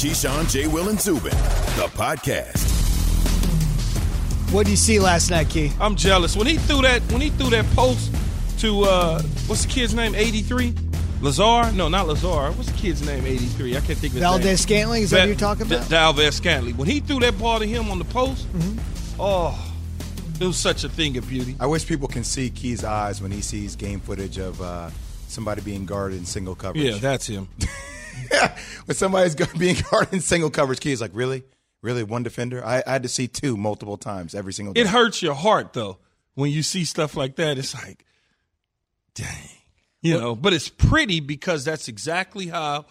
Keyshawn, J. Will, and Zubin, the podcast. What did you see last night, Key? I'm jealous. When he threw that when he threw that post to uh what's the kid's name? 83? Lazard? No, not Lazard. What's the kid's name? 83. I can't think of his Valdez name. Scantling, is that what you're talking D- about? Dalvez Scantley. When he threw that ball to him on the post, Mm-hmm. oh, it was such a thing of beauty. I wish people can see Key's eyes when he sees game footage of uh, somebody being guarded in single coverage. Yeah, that's him. when somebody's being guarded in single coverage, Key's like, really? Really? One defender? I, I had to see two multiple times every single day. It hurts your heart though when you see stuff like that. It's like, dang, you know. But it's pretty because that's exactly how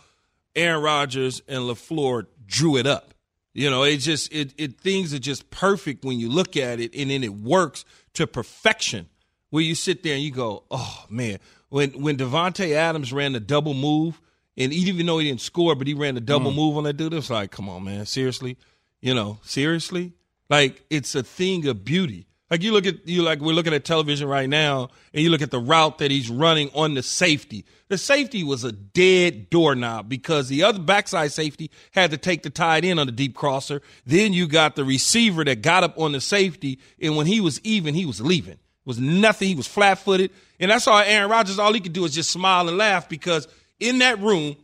Aaron Rodgers and LaFleur drew it up. You know, it just it it things are just perfect when you look at it, and then it works to perfection. Where you sit there and you go, oh man, when when Davante Adams ran the double move, and even though he didn't score, but he ran the double mm. move on that dude, it was like, come on, man, seriously, you know, seriously, like it's a thing of beauty. Like you look at you like we're looking at television right now, and you look at the route that he's running on the safety. The safety was a dead doorknob because the other backside safety had to take the tight end on the deep crosser. Then you got the receiver that got up on the safety, and when he was even, he was leaving. It was nothing. He was flat footed, and that's all Aaron Rodgers. All he could do is just smile and laugh because in that room,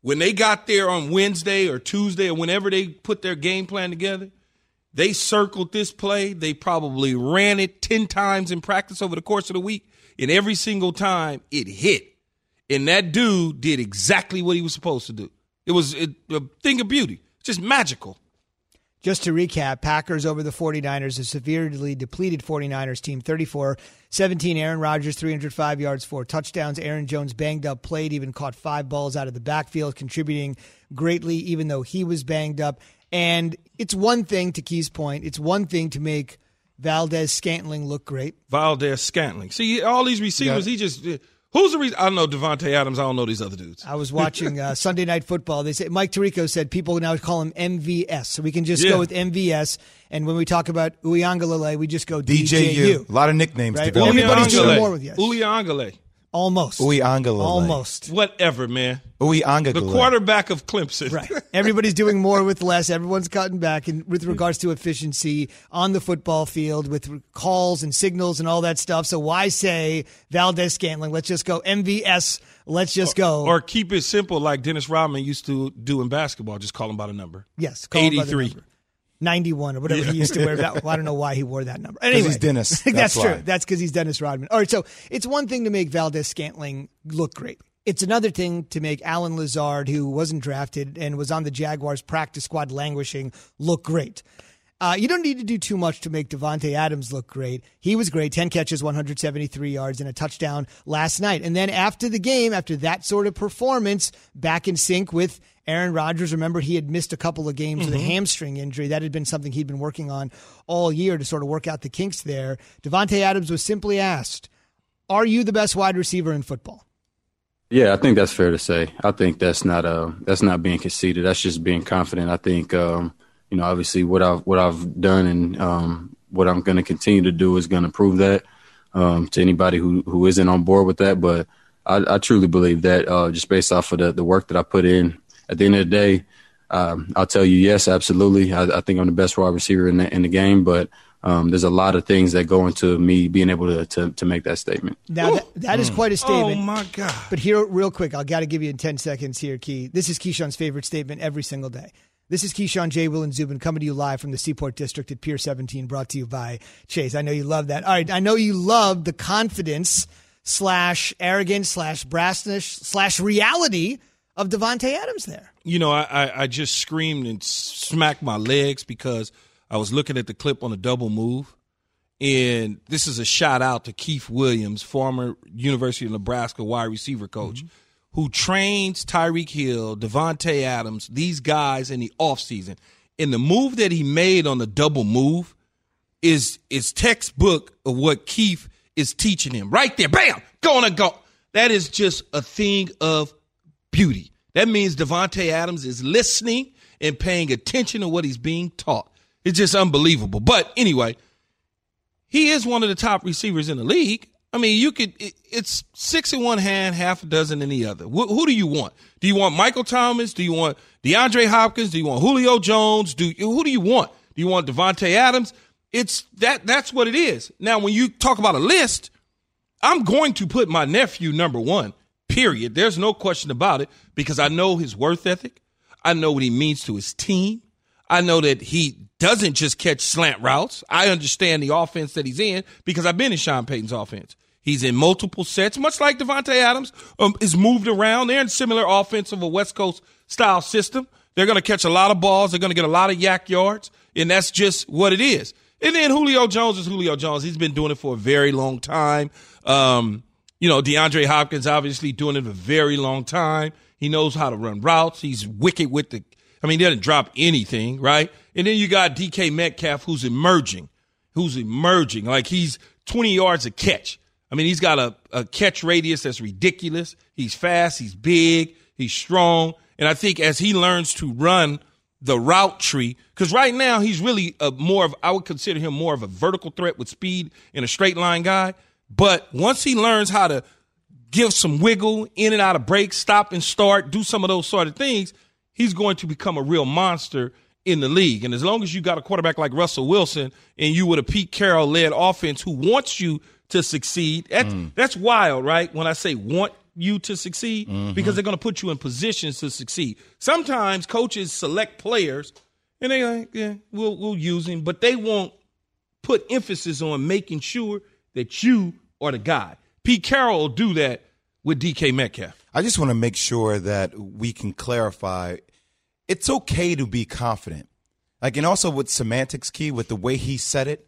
when they got there on Wednesday or Tuesday or whenever they put their game plan together, they circled this play. They probably ran it 10 times in practice over the course of the week. And every single time it hit. And that dude did exactly what he was supposed to do. It was a, thing of beauty, just magical. Just to recap, Packers over the 49ers, a severely depleted 49ers team, 34 17. Aaron Rodgers, 305 yards, four touchdowns. Aaron Jones banged up, played, even caught five balls out of the backfield, contributing greatly, even though he was banged up. And it's one thing, to Key's point, it's one thing to make Valdez Scantling look great. Valdez Scantling. See, all these receivers, he just. Who's the reason? I don't know Davante Adams. I don't know these other dudes. I was watching uh, Sunday Night Football. They said Mike Tirico said people now call him MVS, so we can just Yeah. go with MVS. And when we talk about Uyangalele, we just go DJU. DJU. A lot of nicknames Right. developed. Everybody's doing more with yes. Uliangale. Almost. Uyangalele. Almost. Whatever, man. Uyangalele. The quarterback of Clemson. Right. Everybody's doing more with less. Everyone's cutting back in, with regards to efficiency on the football field with calls and signals and all that stuff. So why say Valdez Scantling? Let's just go MVS. Let's just go. Or keep it simple like Dennis Rodman used to do in basketball. Just call him by the number. yes. call him by the 83. number. 91 or whatever he used to wear. That, well, I don't know why he wore that number. Anyway, he's Dennis. That's, That's true. why. That's because he's Dennis Rodman. All right, so it's one thing to make Valdez Scantling look great. It's another thing to make Allen Lazard, who wasn't drafted and was on the Jaguars practice squad languishing, look great. Uh, you don't need to do too much to make Davante Adams look great. He was great, 10 catches, 173 yards, and a touchdown last night. And then after the game, after that sort of performance, back in sync with Aaron Rodgers. Remember, he had missed a couple of games with a hamstring injury. That had been something he'd been working on all year to sort of work out the kinks there. Davante Adams was simply asked, Are you the best wide receiver in football? Yeah, I think that's fair to say. I think that's not uh that's not being conceited. That's just being confident. I think um, you know, obviously what I've what I've done and um, what I'm going to continue to do is going to prove that um, to anybody who who isn't on board with that. But I, I truly believe that uh, just based off of the the work that I put in. At the end of the day, um, I'll tell you yes, absolutely. I, I think I'm the best wide receiver in the in the game, but um, there's a lot of things that go into me being able to to, to make that statement. Now, that, that is quite a statement. Oh my God. But here, real quick, I'll got to give you in 10 seconds here, Key. This is Keyshawn's favorite statement every single day. This is Keyshawn J. Will and Zubin coming to you live from the Seaport District at Pier 17, brought to you by Chase. I know you love that. All right, I know you love the confidence slash arrogance slash brassness slash reality of Davante Adams there. You know, I, I, I just screamed and smacked my legs because I was looking at the clip on a double move. And this is a shout out to Keith Williams, former University of Nebraska wide receiver coach, mm-hmm. who trains Tyreek Hill, Devonte Adams, these guys in the offseason. And the move that he made on the double move is is textbook of what Keith is teaching him. Right there, bam, gonna go. That is just a thing of beauty. That means Davante Adams is listening and paying attention to what he's being taught. It's just unbelievable. But anyway, he is one of the top receivers in the league. I mean, you could. It, it's six in one hand, half a dozen in the other. Wh- who do you want? Do you want Michael Thomas? Do you want DeAndre Hopkins? Do you want Julio Jones? Do who do you want? Do you want Davante Adams? It's that. That's what it is. Now, when you talk about a list, I'm going to put my nephew number one. Period. There's no question about it because I know his worth ethic. I know what he means to his team. I know that he doesn't just catch slant routes. I understand the offense that he's in because I've been in Sean Payton's offense. He's in multiple sets, much like Davante Adams um, is moved around. They're in similar offensive a West Coast style system. They're going to catch a lot of balls. They're going to get a lot of YAC yards, and that's just what it is. And then Julio Jones is Julio Jones. He's been doing it for a very long time. Um, you know, DeAndre Hopkins obviously doing it a very long time. He knows how to run routes. He's wicked with the, I mean, he doesn't drop anything, right? And then you got DK Metcalf who's emerging, who's emerging. Like he's 20 yards a catch. I mean, he's got a, a catch radius that's ridiculous. He's fast. He's big. He's strong. And I think as he learns to run the route tree, because right now he's really a more of, I would consider him more of a vertical threat with speed and a straight line guy. But once he learns how to give some wiggle in and out of breaks, stop and start, do some of those sort of things, he's going to become a real monster in the league. And as long as you got a quarterback like Russell Wilson and you with a Pete Carroll led offense who wants you to succeed, that's, mm. that's wild, right? When I say want you to succeed, mm-hmm. because they're going to put you in positions to succeed. Sometimes coaches select players and they like, yeah, we'll, we'll use him, but they won't put emphasis on making sure that you are the guy. Pete Carroll will do that with DK Metcalf. I just want to make sure that we can clarify it's okay to be confident. Like, and also with semantics key, with the way he said it,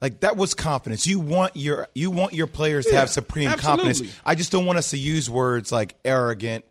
like that was confidence. You want your you want your players yeah, to have supreme absolutely. confidence. I just don't want us to use words like arrogant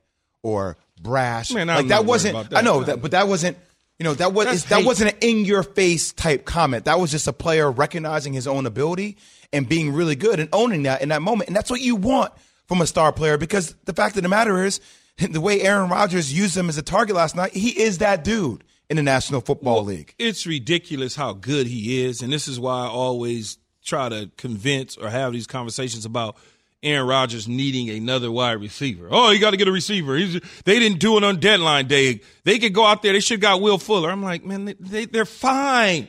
or brash. Man, like that wasn't. That. I know that, but that wasn't. You know that was that wasn't an in your face type comment. That was just a player recognizing his own ability and being really good and owning that in that moment. And that's what you want from a star player because the fact of the matter is, the way Aaron Rodgers used him as a target last night, he is that dude in the National Football well, League. It's ridiculous how good he is. And this is why I always try to convince or have these conversations about Aaron Rodgers needing another wide receiver. Oh, you got to get a receiver. He's, they didn't do it on deadline day. They could go out there. They should have got Will Fuller. I'm like, man, they, they're fine.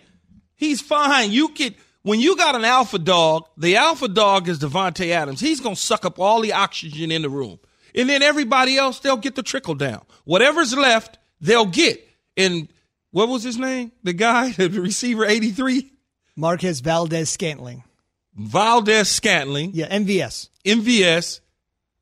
He's fine. You could – when you got an alpha dog, the alpha dog is Davante Adams. He's going to suck up all the oxygen in the room. And then everybody else, they'll get the trickle down. Whatever's left, they'll get. And what was his name? The guy, the receiver 83? Marquez Valdez Scantling. Valdez Scantling. Yeah, MVS. MVS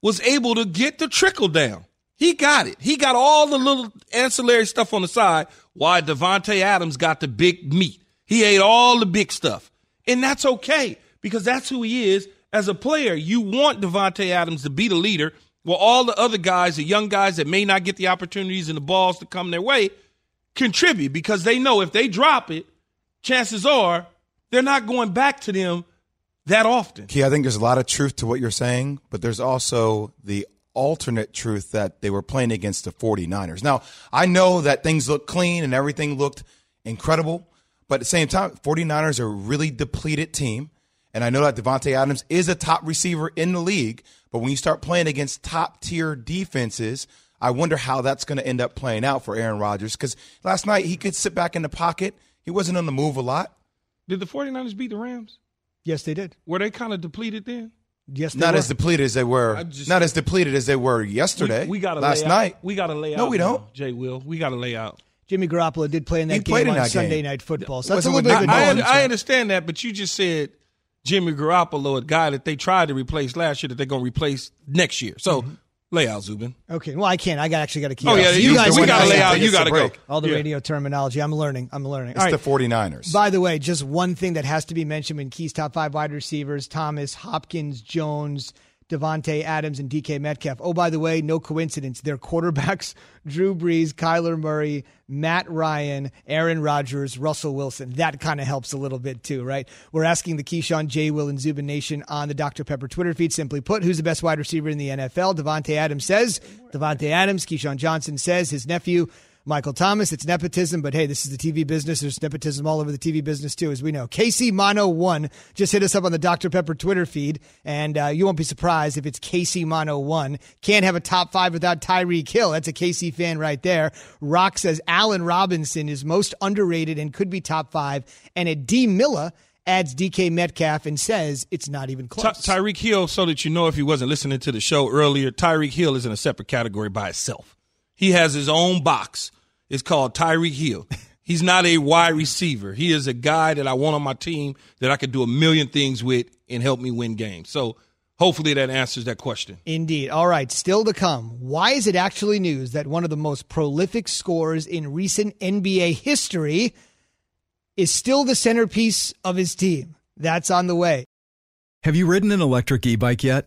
was able to get the trickle down. He got it. He got all the little ancillary stuff on the side. Why Davante Adams got the big meat. He ate all the big stuff. And that's okay because that's who he is as a player. You want Davante Adams to be the leader while all the other guys, the young guys that may not get the opportunities and the balls to come their way, contribute because they know if they drop it, chances are they're not going back to them that often. Key, I think there's a lot of truth to what you're saying, but there's also the alternate truth that they were playing against the 49ers. Now, I know that things look clean and everything looked incredible, but at the same time, 49ers are a really depleted team. And I know that Davante Adams is a top receiver in the league, but when you start playing against top tier defenses, I wonder how that's going to end up playing out for Aaron Rodgers. Because last night he could sit back in the pocket. He wasn't on the move a lot. Did the 49ers beat the Rams? Yes, they did. Were they kind of depleted then? Yes, not were. as depleted as they were. Just, not as depleted as they were yesterday. We, we got last night. We got to lay out. No, we don't. Jay Will, we got to lay out. Jimmy Garoppolo did play in that he game on Sunday game. Night Football. So that's a little bit of a I, I, I understand that, but you just said Jimmy Garoppolo, a guy that they tried to replace last year, that they're going to replace next year. So. Mm-hmm. Lay out, Zubin. Okay. Well, I can't. I got actually got to keep. Oh yeah, you, guys. We got to lay out. You got to go. All the yeah. radio terminology. I'm learning. I'm learning. It's All right. the 49ers. By the way, just one thing that has to be mentioned when Key's top five wide receivers: Thomas, Hopkins, Jones, Davante Adams and DK Metcalf. Oh, by the way, no coincidence. Their quarterbacks Drew Brees, Kyler Murray, Matt Ryan, Aaron Rodgers, Russell Wilson. That kind of helps a little bit too, right? We're asking the Keyshawn, J. Will, and Zubin Nation on the Dr. Pepper Twitter feed. Simply put, who's the best wide receiver in the NFL? Davante Adams says. Davante Adams. Keyshawn Johnson says his nephew. Michael Thomas, it's nepotism, but hey, this is the TV business. There's nepotism all over the TV business too, as we know. Casey Mono One just hit us up on the Dr Pepper Twitter feed, and uh, you won't be surprised if it's Casey Mono One. Can't have a top five without Tyreek Hill. That's a Casey fan right there. Rock says Allen Robinson is most underrated and could be top five, and a D Miller adds DK Metcalf and says it's not even close. Ty- Tyreek Hill, so that you know if he wasn't listening to the show earlier, Tyreek Hill is in a separate category by itself. He has his own box. It's called Tyreek Hill. He's not a wide receiver. He is a guy that I want on my team that I could do a million things with and help me win games. So hopefully that answers that question. Indeed. All right, still to come. Why is it actually news that one of the most prolific scorers in recent NBA history is still the centerpiece of his team? That's on the way. Have you ridden an electric e bike yet?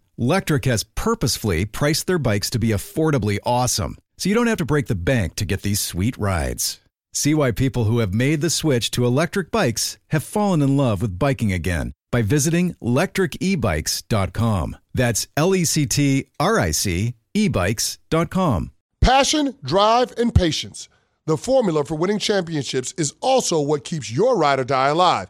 Lectric has purposefully priced their bikes to be affordably awesome, so you don't have to break the bank to get these sweet rides. See why people who have made the switch to electric bikes have fallen in love with biking again by visiting lectricebikes.com. That's L E C T R I C ebikes.com. Passion, drive, and patience. The formula for winning championships is also what keeps your ride or die alive.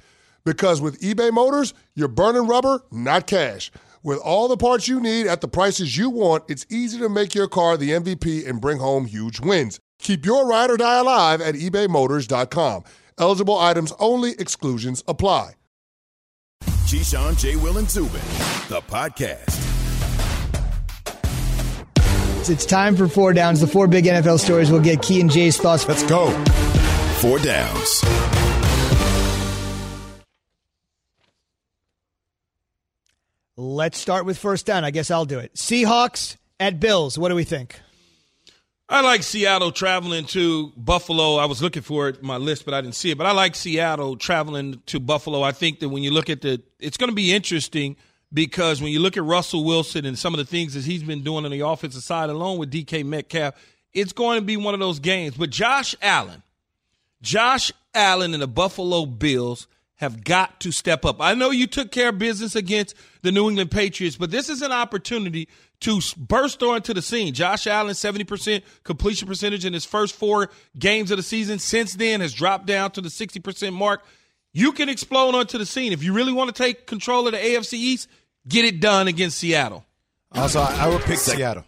Because with eBay Motors, you're burning rubber, not cash. With all the parts you need at the prices you want, it's easy to make your car the MVP and bring home huge wins. Keep your ride or die alive at ebaymotors.com. Eligible items only, exclusions apply. Keyshawn, J. Will, and Zubin, the podcast. It's time for four downs. The four big NFL stories. We'll get Key and Jay's thoughts. Let's go. Four downs. Let's start with first down. I guess I'll do it. Seahawks at Bills. What do we think? I like Seattle traveling to Buffalo. I was looking for it my list, but I didn't see it. But I like Seattle traveling to Buffalo. I think that when you look at the, it's going to be interesting because when you look at Russell Wilson and some of the things that he's been doing on the offensive side, along with DK Metcalf, it's going to be one of those games. But Josh Allen, Josh Allen and the Buffalo Bills have got to step up. I know you took care of business against the New England Patriots, but this is an opportunity to burst onto the scene. Josh Allen, 70% completion percentage in his first four games of the season. Since then, has dropped down to the 60% mark. You can explode onto the scene. If you really want to take control of the AFC East, get it done against Seattle. Also, I would pick Seattle.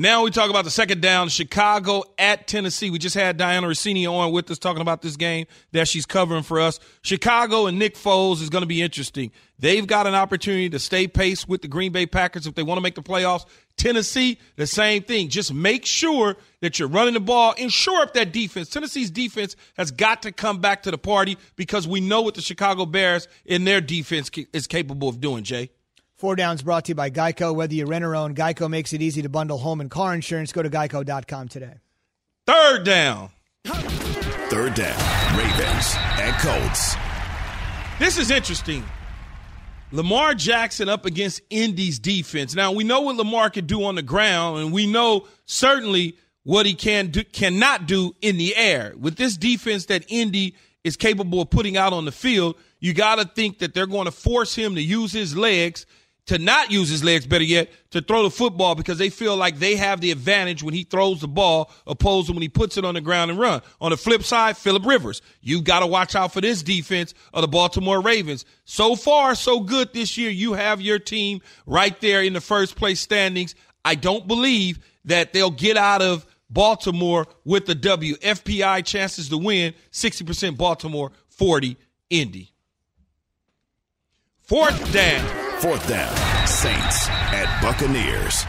Now we talk about the second down, Chicago at Tennessee. We just had Dianna Russini on with us talking about this game that she's covering for us. Chicago and Nick Foles is going to be interesting. They've got an opportunity to stay pace with the Green Bay Packers if they want to make the playoffs. Tennessee, the same thing. Just make sure that you're running the ball and shore up that defense. Tennessee's defense has got to come back to the party because we know what the Chicago Bears in their defense is capable of doing, Jay. Four Downs brought to you by Geico. Whether you rent or own, Geico makes it easy to bundle home and car insurance. Go to geico.com today. Third down. Third down. Ravens and Colts. This is interesting. Lamar Jackson up against Indy's defense. Now we know what Lamar can do on the ground, and we know certainly what he can do, cannot do in the air. With this defense that Indy is capable of putting out on the field, you got to think that they're going to force him to use his legs, to not use his legs, better yet, to throw the football because they feel like they have the advantage when he throws the ball opposed to when he puts it on the ground and run. On the flip side, Philip Rivers. You got to watch out for this defense of the Baltimore Ravens. So far, so good this year. You have your team right there in the first place standings. I don't believe that they'll get out of Baltimore with the W. FPI chances to win 60% Baltimore, 40 Indy. Fourth down. Fourth down. Saints at Buccaneers.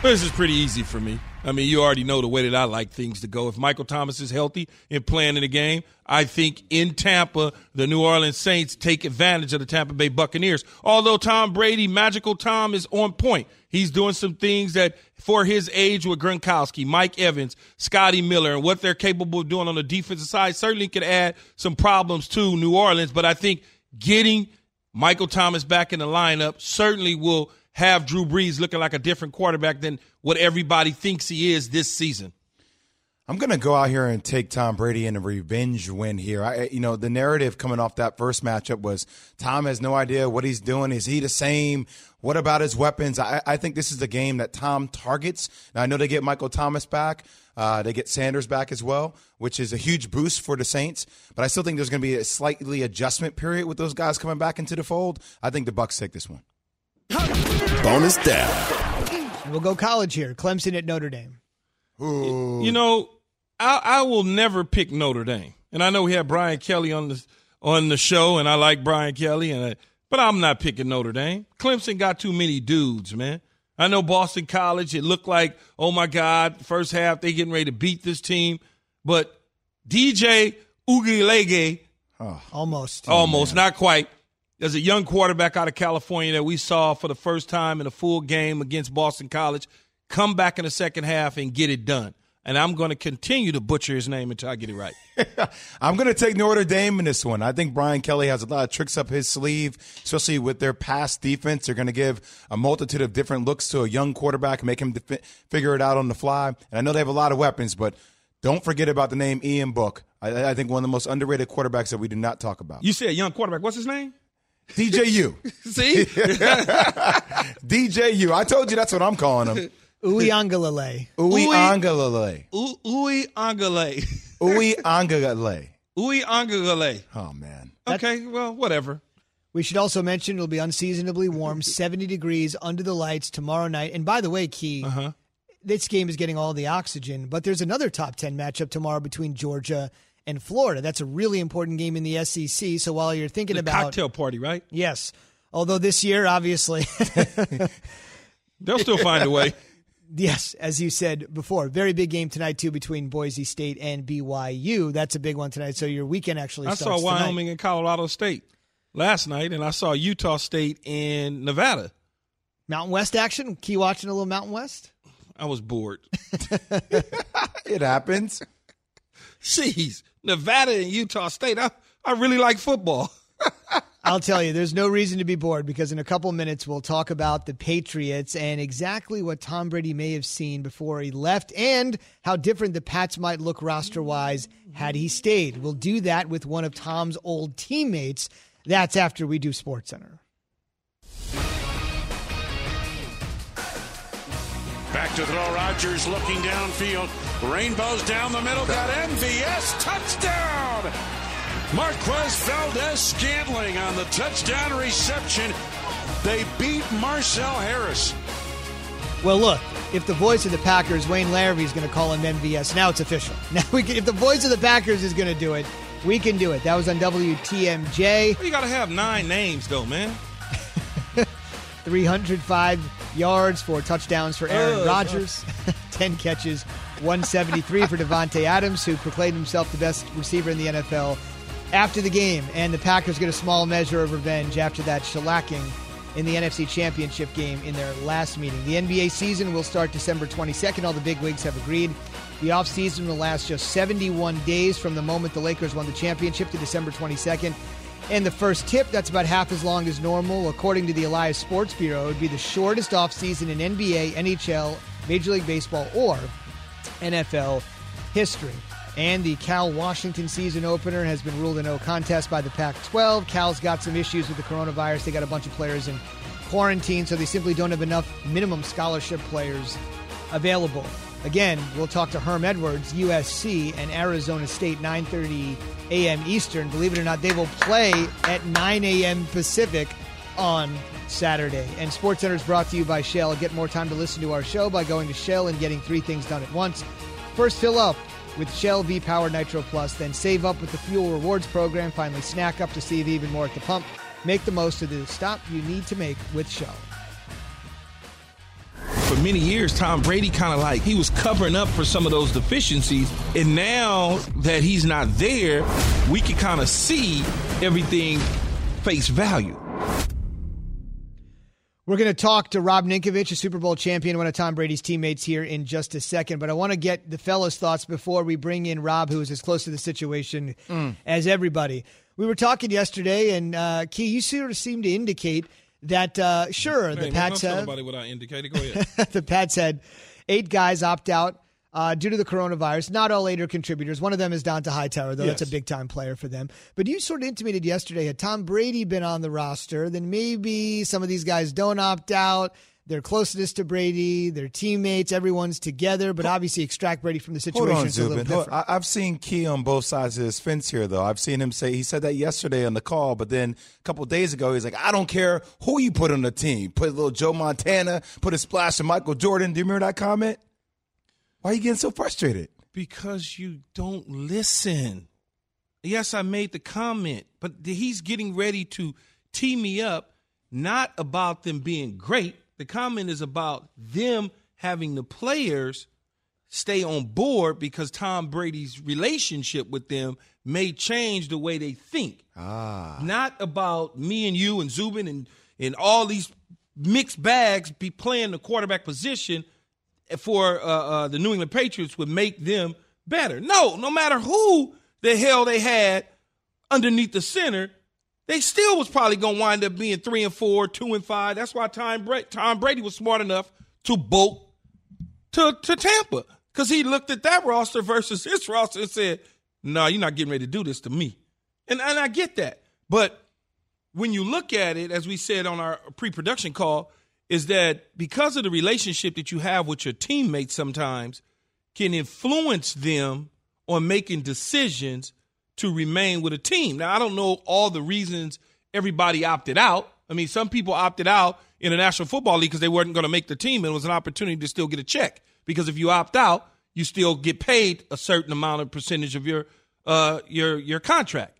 This is pretty easy for me. I mean, you already know the way that I like things to go. If Michael Thomas is healthy and playing in the game, I think in Tampa, the New Orleans Saints take advantage of the Tampa Bay Buccaneers. Although Tom Brady, magical Tom, is on point. He's doing some things that, for his age with Gronkowski, Mike Evans, Scotty Miller, and what they're capable of doing on the defensive side certainly could add some problems to New Orleans. But I think getting Michael Thomas back in the lineup certainly will have Drew Brees looking like a different quarterback than what everybody thinks he is this season. I'm going to go out here and take Tom Brady in a revenge win here. I, you know, the narrative coming off that first matchup was Tom has no idea what he's doing. Is he the same? What about his weapons? I, I think this is the game that Tom targets. Now, I know they get Michael Thomas back. Uh, they get Sanders back as well, which is a huge boost for the Saints. But I still think there's going to be a slightly adjustment period with those guys coming back into the fold. I think the Bucks take this one. Bonus down. We'll go college here. Clemson at Notre Dame. You know, I, I will never pick Notre Dame, and I know we have Brian Kelly on the on the show, and I like Brian Kelly, and I, but I'm not picking Notre Dame. Clemson got too many dudes, man. I know Boston College. It looked like, oh my God, first half they getting ready to beat this team, but DJ Uiagalelei, Almost. almost not quite. There's a young quarterback out of California that we saw for the first time in a full game against Boston College come back in the second half and get it done. And I'm going to continue to butcher his name until I get it right. I'm going to take Notre Dame in this one. I think Brian Kelly has a lot of tricks up his sleeve, especially with their pass defense. They're going to give a multitude of different looks to a young quarterback, make him defi- figure it out on the fly. And I know they have a lot of weapons, but don't forget about the name Ian Book. I, I think one of the most underrated quarterbacks that we do not talk about. You said young quarterback. What's his name? DJU. See? DJU. I told you that's what I'm calling him. Uiagalelei. Ui Ui- Angalale. U- Ui Angale. Ui Angalale. Ui Angale. Oh, man. Okay, well, whatever. We should also mention it'll be unseasonably warm, 70 degrees under the lights tomorrow night. And by the way, Key, Uh-huh. this game is getting all the oxygen, but there's another top 10 matchup tomorrow between Georgia and Florida. That's a really important game in the SEC. So while you're thinking The about. cocktail party, right? Yes. Although this year, obviously, They'll still find a way. Yes, as you said before, very big game tonight, too, between Boise State and BYU. That's a big one tonight. So your weekend actually I saw starts tonight. Wyoming and Colorado State last night, and I saw Utah State and Nevada. Mountain West action. Key watching a little Mountain West? I was bored. It happens. Jeez, Nevada and Utah State. I, I really like football. I'll tell you, there's no reason to be bored because in a couple minutes we'll talk about the Patriots and exactly what Tom Brady may have seen before he left and how different the Pats might look roster wise had he stayed. We'll do that with one of Tom's old teammates. That's after we do Sports Center. Back to throw Rodgers looking downfield. Rainbows down the middle. Got MVS. Touchdown. Marquez Valdez Scantling on the touchdown reception. They beat Marcell Harris. Well, look, if the voice of the Packers, Wayne Larrivee, is going to call him MVS, now it's official. Now we can, if the voice of the Packers is going to do it, we can do it. That was on WTMJ. You got to have nine names, though, man. 305 yards, four touchdowns for Aaron Uh, Rodgers, 10 catches, 173 for Davante Adams, who proclaimed himself the best receiver in the NFL after the game. And the Packers get a small measure of revenge after that shellacking in the NFC Championship game in their last meeting. The NBA season will start December 22nd. All the big wigs have agreed. The offseason will last just 71 days from the moment the Lakers won the championship to December 22nd. And the first tip, that's about half as long as normal. According to the Elias Sports Bureau, it would be the shortest offseason in NBA, NHL, Major League Baseball, or NFL history. And the Cal Washington season opener has been ruled a no contest by the Pac 12. Cal's got some issues with the coronavirus. They got a bunch of players in quarantine, so they simply don't have enough minimum scholarship players available. Again, we'll talk to Herm Edwards, USC, and Arizona State, 9:30 a.m. Eastern. Believe it or not, they will play at 9 a.m. Pacific on Saturday. And SportsCenter is brought to you by Shell. Get more time to listen to our show by going to Shell and getting three things done at once. First, fill up with Shell V Power Nitro Plus, then save up with the Fuel Rewards program. Finally, snack up to save even more at the pump. Make the most of the stop you need to make with Shell. For many years, Tom Brady kind of like he was covering up for some of those deficiencies. And now that he's not there, we can kind of see everything face value. We're going to talk to Rob Ninkovich, a Super Bowl champion, one of Tom Brady's teammates, here in just a second. But I want to get the fellas' thoughts before we bring in Rob, who is as close to the situation mm. as everybody. We were talking yesterday, and uh, Key, you sort of seemed to indicate that uh, sure hey, the Pats have what I indicated. Go ahead. the Pats had eight guys opt out uh, due to the coronavirus. Not all eight are contributors. One of them is Dont'a Hightower, though. Yes. That's a big time player for them. But you sort of intimated yesterday had Tom Brady been on the roster, then maybe some of these guys don't opt out. Their closeness to Brady, their teammates, everyone's together, but obviously extract Brady from the situation. Hold on, Zubin. Hold, I've seen Key on both sides of his fence here, though. I've seen him say he said that yesterday on the call, but then a couple days ago he's like, "I don't care who you put on the team. Put a little Joe Montana, put a splash of Michael Jordan." Do you remember that comment? Why are you getting so frustrated? Because you don't listen. Yes, I made the comment, but he's getting ready to tee me up, not about them being great. The comment is about them having the players stay on board because Tom Brady's relationship with them may change the way they think. Ah. Not about me and you and Zubin and, and all these mixed bags be playing the quarterback position – for uh, uh, the New England Patriots would make them better. No, no matter who the hell they had underneath the center, they still was probably going to wind up being three and four, two and five. That's why Tom Brady, Tom Brady was smart enough to bolt to, to Tampa because he looked at that roster versus his roster and said, "No, nah, you're not getting ready to do this to me." And and I get that, but when you look at it, as we said on our pre-production call, is that because of the relationship that you have with your teammates sometimes can influence them on making decisions to remain with a team. Now, I don't know all the reasons everybody opted out. I mean, some people opted out in the National Football League because they weren't going to make the team and it was an opportunity to still get a check. Because if you opt out, you still get paid a certain amount of percentage of your uh, your your contract.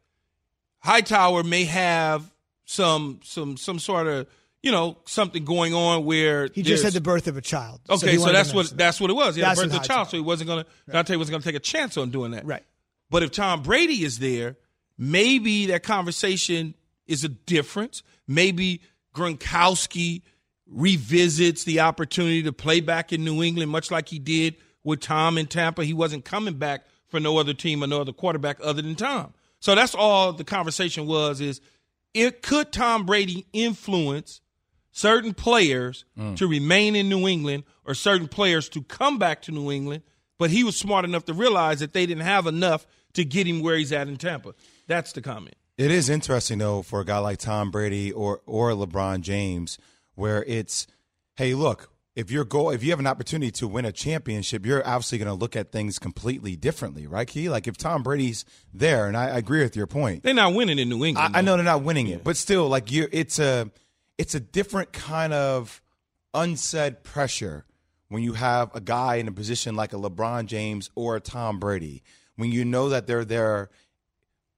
Hightower may have some some some sort of you know, something going on where he just had the birth of a child. Okay, so, so that's what that's what it was. He had the birth of a child, so he wasn't gonna right. Dont'a wasn't gonna take a chance on doing that. Right. But if Tom Brady is there, maybe that conversation is a difference. Maybe Gronkowski revisits the opportunity to play back in New England, much like he did with Tom in Tampa. He wasn't coming back for no other team or no other quarterback other than Tom. So that's all the conversation was is it could Tom Brady influence certain players mm. to remain in New England or certain players to come back to New England, but he was smart enough to realize that they didn't have enough to get him where he's at in Tampa. That's the comment. It is interesting though for a guy like Tom Brady or or LeBron James where it's hey, look, if your goal if you have an opportunity to win a championship, you're obviously going to look at things completely differently, right, Key? Like if Tom Brady's there, and I, I agree with your point, they're not winning in New England. I, I know they're not winning it, but still, like you, it's a it's a different kind of unsaid pressure when you have a guy in a position like a LeBron James or a Tom Brady, when you know that they're there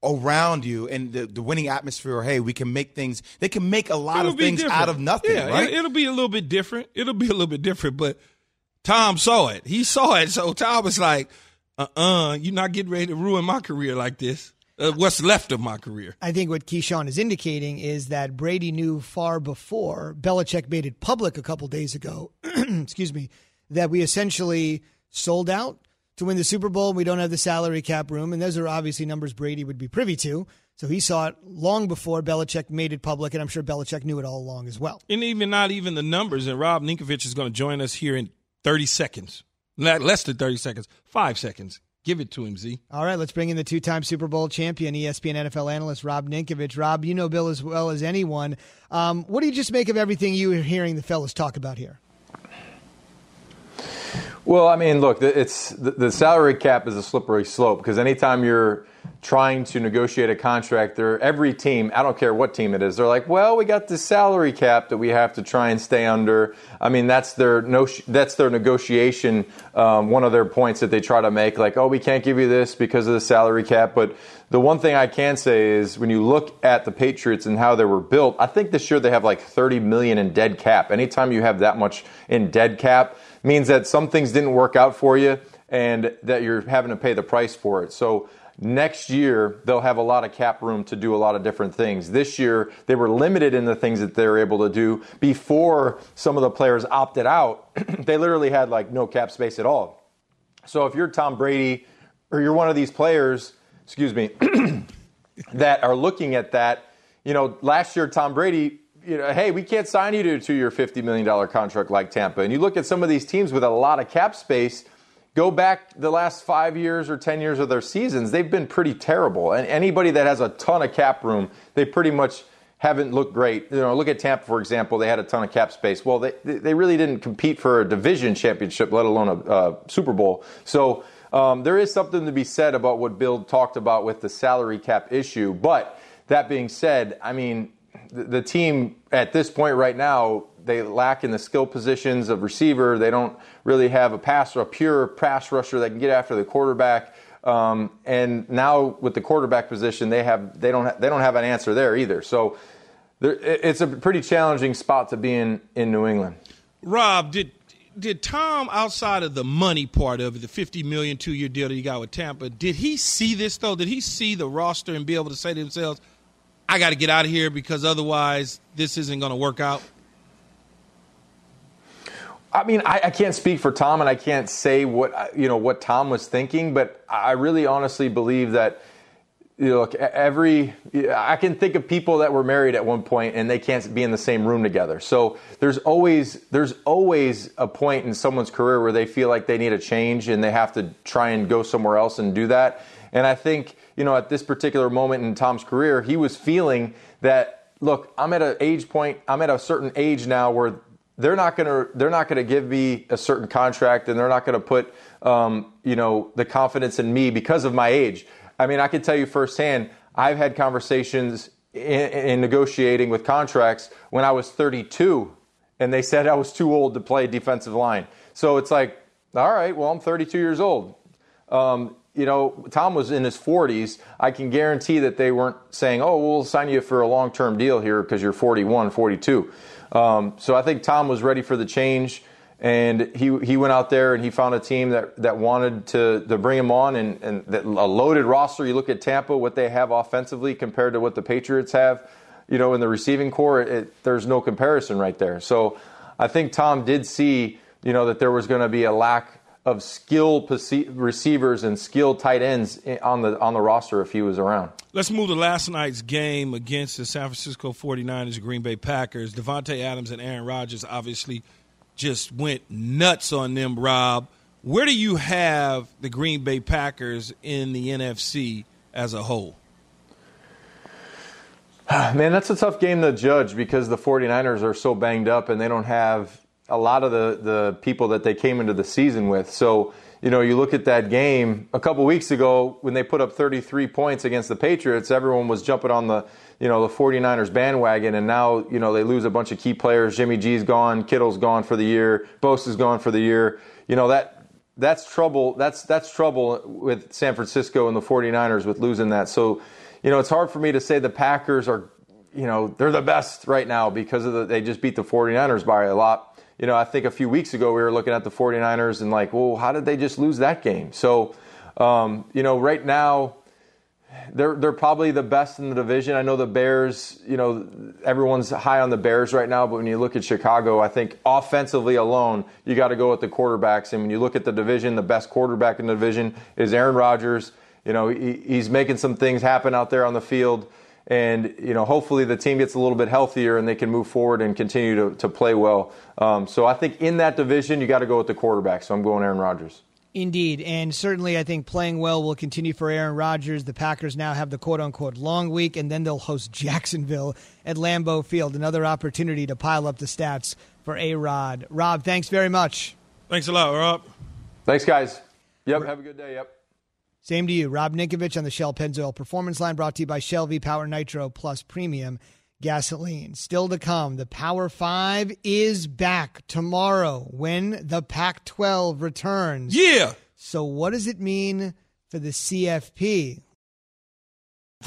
around you and the, the winning atmosphere, or, hey, we can make things, they can make a lot it'll of things different. out of nothing, yeah, right? It'll be a little bit different. It'll be a little bit different, but Tom saw it. He saw it. So Tom was like, uh uh-uh, uh, you are not getting ready to ruin my career like this uh, what's left of my career. I think what Keyshawn is indicating is that Brady knew far before Belichick made it public a couple days ago. excuse me, that we essentially sold out to win the Super Bowl. We don't have the salary cap room, and those are obviously numbers Brady would be privy to. So he saw it long before Belichick made it public, and I'm sure Belichick knew it all along as well. And even not even the numbers. And Rob Ninkovich is going to join us here in 30 seconds, not less than 30 seconds, five seconds. Give it to him, Z. All right, let's bring in the two time Super Bowl champion, ESPN NFL analyst Rob Ninkovich. Rob, you know Bill as well as anyone. Um, what do you just make of everything you are hearing the fellas talk about here? Well, I mean, look, it's the, the salary cap is a slippery slope because anytime you're trying to negotiate a contract, they're, every team, I don't care what team it is, they're like, well, we got the salary cap that we have to try and stay under. I mean, that's their no, that's their negotiation. Um, one of their points that they try to make, like, oh, we can't give you this because of the salary cap. But the one thing I can say is when you look at the Patriots and how they were built, I think this year they have like 30 million in dead cap. Anytime you have that much in dead cap, means that some things didn't work out for you and that you're having to pay the price for it. So Next year, they'll have a lot of cap room to do a lot of different things. This year, they were limited in the things that they were able to do. Before some of the players opted out, they literally had like no cap space at all. So if you're Tom Brady or you're one of these players, excuse me, that are looking at that, you know, last year Tom Brady you know, hey, we can't sign you to a two-year, $50 million contract like Tampa. And you look at some of these teams with a lot of cap space, go back the last five years or 10 years of their seasons, they've been pretty terrible. And anybody that has a ton of cap room, they pretty much haven't looked great. You know, look at Tampa, for example. They had a ton of cap space. Well, they, they really didn't compete for a division championship, let alone a Super Bowl. So um, there is something to be said about what Bill talked about with the salary cap issue. But that being said, I mean, the, the team at this point right now, they lack in the skill positions of receiver. They don't really have a passer, a pure pass rusher that can get after the quarterback. Um, and now with the quarterback position, they have they don't ha- they don't have an answer there either. So there, it's a pretty challenging spot to be in in New England. Rob, did did Tom outside of the money part of it, the fifty million two year deal that he got with Tampa, did he see this though? Did he see the roster and be able to say to themselves, "I got to get out of here because otherwise this isn't going to work out"? I mean, I, I, can't speak for Tom, and I can't say what uh, you know what Tom was thinking, but I really honestly believe that you know, look every I can think of people that were married at one point and they can't be in the same room together. So there's always there's always a point in someone's career where they feel like they need a change and they have to try and go somewhere else and do that. And I think you know at this particular moment in Tom's career, he was feeling that look, I'm at an age point, I'm at a certain age now where they're not going to they're not going to give me a certain contract and they're not going to put um, you know the confidence in me because of my age. I mean, I can tell you firsthand. I've had conversations in, in negotiating with contracts when I was 32, and they said I was too old to play defensive line. So it's like, all right, well, I'm 32 years old. Um, you know, Tom was in his 40s. I can guarantee that they weren't saying, oh, we'll sign you for a long term deal here because you're 41, 42. Um, so I think Tom was ready for the change, and he he went out there and he found a team that, that wanted to, to bring him on and, and that, a loaded roster. You look at Tampa, what they have offensively compared to what the Patriots have, you know, in the receiving corps, it, there's no comparison right there. So I think Tom did see, you know, that there was going to be a lack of skilled receivers and skilled tight ends on the on the roster if he was around. Let's move to last night's game against the San Francisco 49ers Green Bay Packers. Davante Adams and Aaron Rodgers obviously just went nuts on them, Rob. Where do you have the Green Bay Packers in the NFC as a whole? Man, that's a tough game to judge because the 49ers are so banged up and they don't have a lot of the, the people that they came into the season with. So, you know, you look at that game a couple weeks ago when they put up 33 points against the Patriots, everyone was jumping on the, you know, the 49ers bandwagon. And now, you know, they lose a bunch of key players. Jimmy G's gone, Kittle's gone for the year, Bosa's gone for the year. You know, that, that's trouble. That's, that's trouble with San Francisco and the 49ers with losing that. So, you know, it's hard for me to say the Packers are, you know, they're the best right now because of the, they just beat the 49ers by a lot you know, I think a few weeks ago we were looking at the 49ers and like, well, how did they just lose that game? So, um, you know, right now, they're they're probably the best in the division. I know the Bears, you know, everyone's high on the Bears right now, but when you look at Chicago, I think offensively alone, you got to go with the quarterbacks. And when you look at the division, the best quarterback in the division is Aaron Rodgers. You know, he, he's making some things happen out there on the field and you know hopefully the team gets a little bit healthier and they can move forward and continue to, to play well. Um, so I think in that division you got to go with the quarterback. So I'm going Aaron Rodgers. Indeed, and certainly I think playing well will continue for Aaron Rodgers. The Packers now have the quote unquote long week, and then they'll host Jacksonville at Lambeau Field. Another opportunity to pile up the stats for A Rod. Rob, thanks very much. Thanks a lot, Rob. Thanks, guys. Yep, have a good day. Yep. Same to you. Rob Ninkovich on the Shell Pennzoil Performance Line brought to you by Shell V Power Nitro Plus Premium Gasoline. Still to come, the Power 5 is back tomorrow when the Pac 12 returns. Yeah. So, what does it mean for the CFP?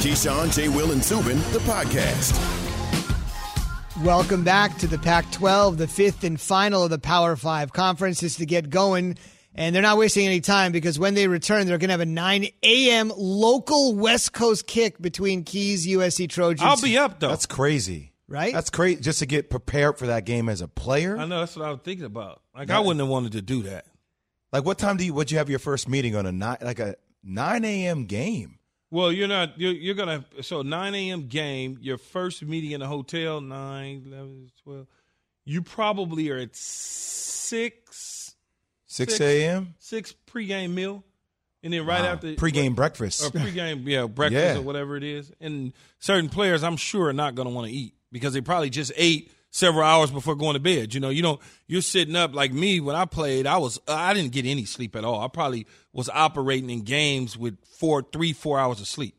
Keyshawn, J. Will, and Zubin, the podcast. Welcome back to the Pac 12, the fifth and final of the Power Five conference is to get going. And they're not wasting any time because when they return, they're going to have a 9 a.m. local West Coast kick between Keys, USC Trojans. I'll be up, though. That's crazy. Right? That's crazy just to get prepared for that game as a player. I know. That's what I was thinking about. Like, I wouldn't have wanted to do that. Like, what time do you, would you have your first meeting on a nine, like a 9 a.m. game? Well, you're not. You're, you're gonna. So 9 a.m. game. Your first meeting in the hotel 9, 11, 12. You probably are at six. 6 a.m. Six pregame meal, and then right Wow. after Pregame breakfast. or pregame, yeah, breakfast Yeah. or whatever it is. And certain players, I'm sure, are not to want to eat because they probably just ate several hours before going to bed. You know, you don't. You're sitting up like me when I played. I was. I didn't get any sleep at all. I probably was operating in games with four, three, four hours of sleep.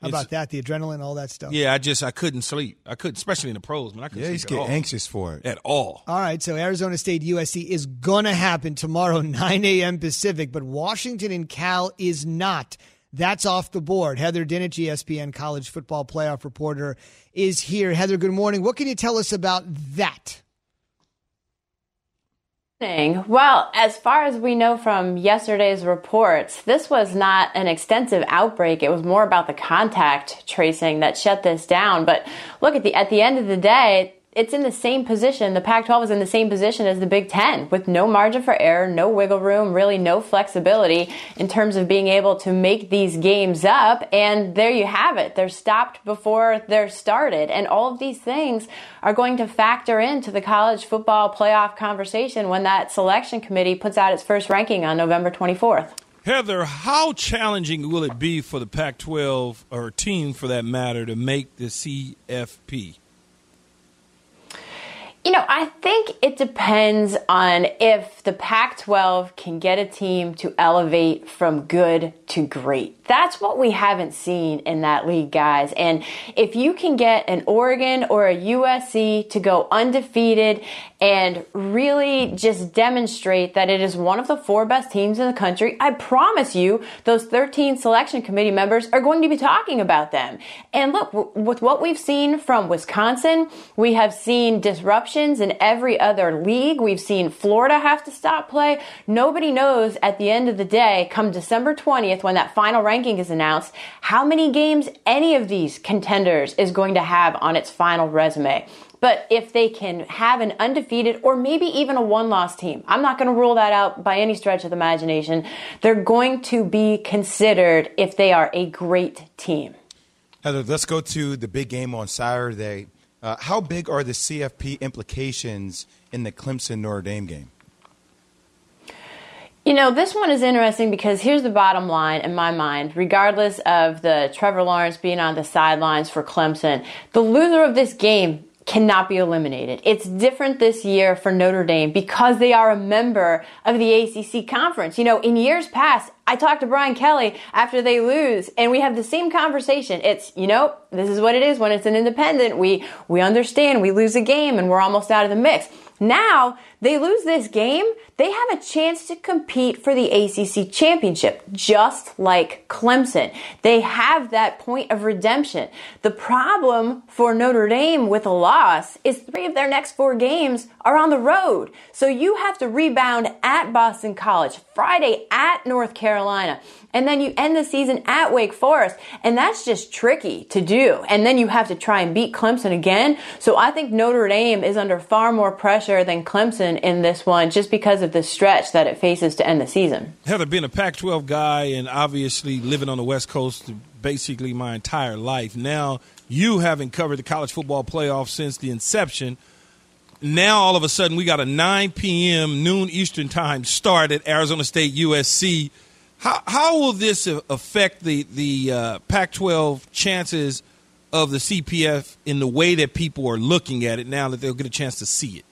How It's- about that? The adrenaline, all that stuff. Yeah, I just I couldn't sleep. I couldn't, especially in the pros, man. I couldn't Yeah, you sleep get all. anxious for it. at all. All right, so Arizona State USC is going to happen tomorrow, 9 a.m. Pacific, but Washington and Cal is not. That's off the board. Heather Dinich, ESPN college football playoff reporter, is here. Heather, good morning. What can you tell us about that? Well, as far as we know from yesterday's reports, this was not an extensive outbreak. It was more about the contact tracing that shut this down. But look at the at the end of the day, it's in the same position. The Pac-12 is in the same position as the Big Ten, with no margin for error, no wiggle room, really no flexibility in terms of being able to make these games up. And there you have it. They're stopped before they're started, and all of these things are going to factor into the college football playoff conversation when that selection committee puts out its first ranking on November 24th. Heather, how challenging will it be for the Pac-12 or team, for that matter, to make the CFP? You know, I think it depends on if the Pac 12 can get a team to elevate from good to great. That's what we haven't seen in that league, guys. And if you can get an Oregon or a USC to go undefeated and really just demonstrate that it is one of the four best teams in the country, I promise you, those 13 selection committee members are going to be talking about them. And look, with what we've seen from Wisconsin, we have seen disruptions in every other league. We've seen Florida have to stop play. Nobody knows at the end of the day, come December 20th, when that final ranking is announced, how many games any of these contenders is going to have on its final resume. But if they can have an undefeated or maybe even a one loss team, I'm not going to rule that out by any stretch of the imagination. They're going to be considered if they are a great team. Heather, let's go to the big game on Saturday. Uh, how big are the CFP implications in the Clemson Notre Dame game? You know, this one is interesting because here's the bottom line in my mind. Regardless of the Trevor Lawrence being on the sidelines for Clemson, the loser of this game cannot be eliminated. It's different this year for Notre Dame because they are a member of the ACC conference. You know, in years past, I talked to Brian Kelly after they lose and we have the same conversation. It's, you know, this is what it is when it's an independent. We, we understand we lose a game and we're almost out of the mix. Now, they lose this game, they have a chance to compete for the ACC championship, just like Clemson. They have that point of redemption. The problem for Notre Dame with a loss is three of their next four games are on the road. So you have to rebound at Boston College, Friday at North Carolina, and then you end the season at Wake Forest. And that's just tricky to do. And then you have to try and beat Clemson again. So I think Notre Dame is under far more pressure than Clemson in this one just because of the stretch that it faces to end the season. Heather, being a Pac 12 guy and obviously living on the West Coast basically my entire life, now you haven't covered the college football playoff since the inception now all of a sudden we got a 9 p.m. noon Eastern time start at Arizona State USC. How, how will this affect the the uh, Pac-12 chances of the CFP in the way that people are looking at it now that they'll get a chance to see it?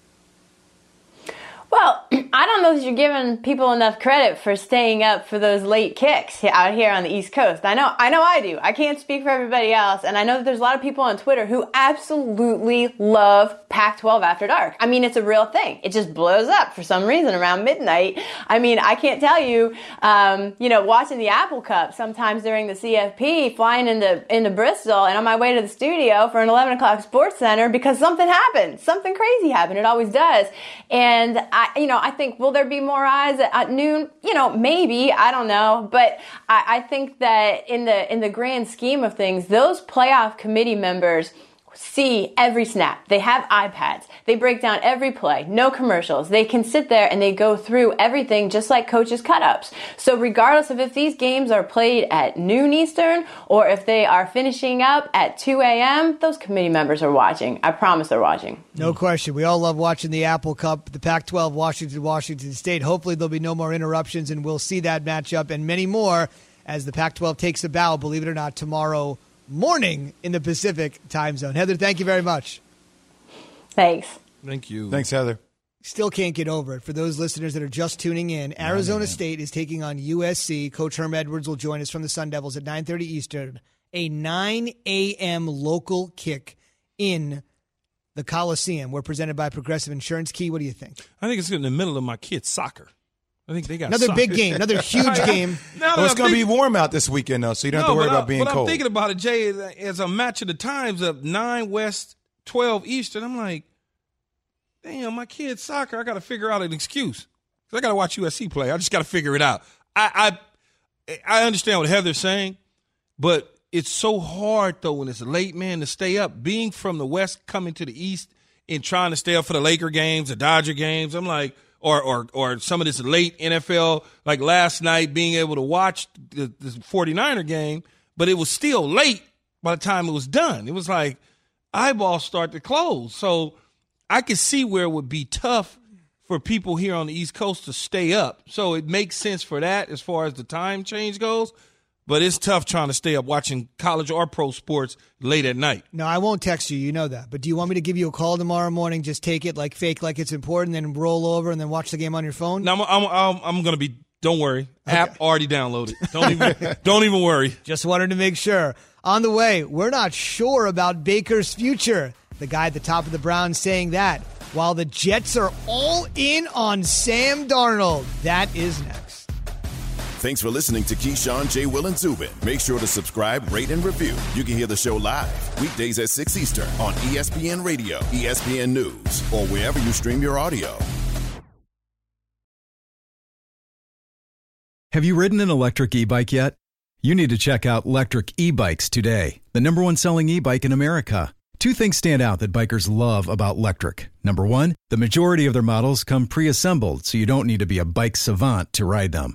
Well, I don't know if you're giving people enough credit for staying up for those late kicks out here on the East Coast. I know, I know I do. I can't speak for everybody else. And I know that there's a lot of people on Twitter who absolutely love Pac-12 after dark. I mean, it's a real thing. It just blows up for some reason around midnight. I mean, I can't tell you, um, you know, watching the Apple Cup sometimes during the CFP, flying into, into Bristol and on my way to the studio for an 11 o'clock SportsCenter because something happened. Something crazy happened. It always does. And I, you know, I think, will there be more eyes at, at noon? You know, maybe, I don't know. But I, I think that in the, in the grand scheme of things, those playoff committee members, see every snap. They have iPads. They break down every play. No commercials. They can sit there and they go through everything just like coaches cut ups. So regardless of if these games are played at noon Eastern or if they are finishing up at 2 a.m., those committee members are watching. I promise they're watching. No question. We all love watching the Apple Cup, the Pac 12, Washington, Washington State. Hopefully there'll be no more interruptions and we'll see that matchup and many more as the Pac 12 takes a bow, believe it or not, tomorrow morning in the Pacific time zone. Heather, thank you very much. Thanks. Thank you. Thanks, Heather. Still can't get over it. For those listeners that are just tuning in, Arizona State is taking on USC. Coach Herm Edwards will join us from the Sun Devils at 9:30 Eastern, a 9 a.m. local kick in the Coliseum. We're presented by Progressive Insurance. Key, what do you think? I think it's in the middle of my kids' soccer. I think they got another soccer. big game, another huge game. Now Well, it's going to be warm out this weekend, though, so you don't have to worry but I- about being but cold. I'm thinking about it, Jay, as a match of the times of nine West, twelve Eastern. I'm like, damn, my kid's soccer. I got to figure out an excuse. 'Cause I got to watch USC play. I just got to figure it out. I, I I understand what Heather's saying, but it's so hard though when it's late, man, to stay up. Being from the West, coming to the East, and trying to stay up for the Laker games, the Dodger games. I'm like, or or or some of this late NFL, like last night, being able to watch the, the 49er game, but it was still late by the time it was done. It was like eyeballs start to close. So I could see where it would be tough for people here on the East Coast to stay up. So it makes sense for that as far as the time change goes. But it's tough trying to stay up watching college or pro sports late at night. No, I won't text you. You know that. But do you want me to give you a call tomorrow morning? Just take it like fake, like it's important, then roll over and then watch the game on your phone. Now I'm I'm, I'm, I'm going to be. Don't worry, app already downloaded. Don't even don't even worry. Just wanted to make sure. On the way, we're not sure about Baker's future. The guy at the top of the Browns saying that, while the Jets are all in on Sam Darnold. That is next. Thanks for listening to Keyshawn, J. Will, and Zubin. Make sure to subscribe, rate, and review. You can hear the show live weekdays at 6 Eastern on ESPN Radio, ESPN News, or wherever you stream your audio. Have you ridden an electric e bike yet? You need to check out Lectric E Bikes today, the number one selling e bike in America. Two things stand out that bikers love about Lectric. Number one, the majority of their models come pre assembled, so you don't need to be a bike savant to ride them.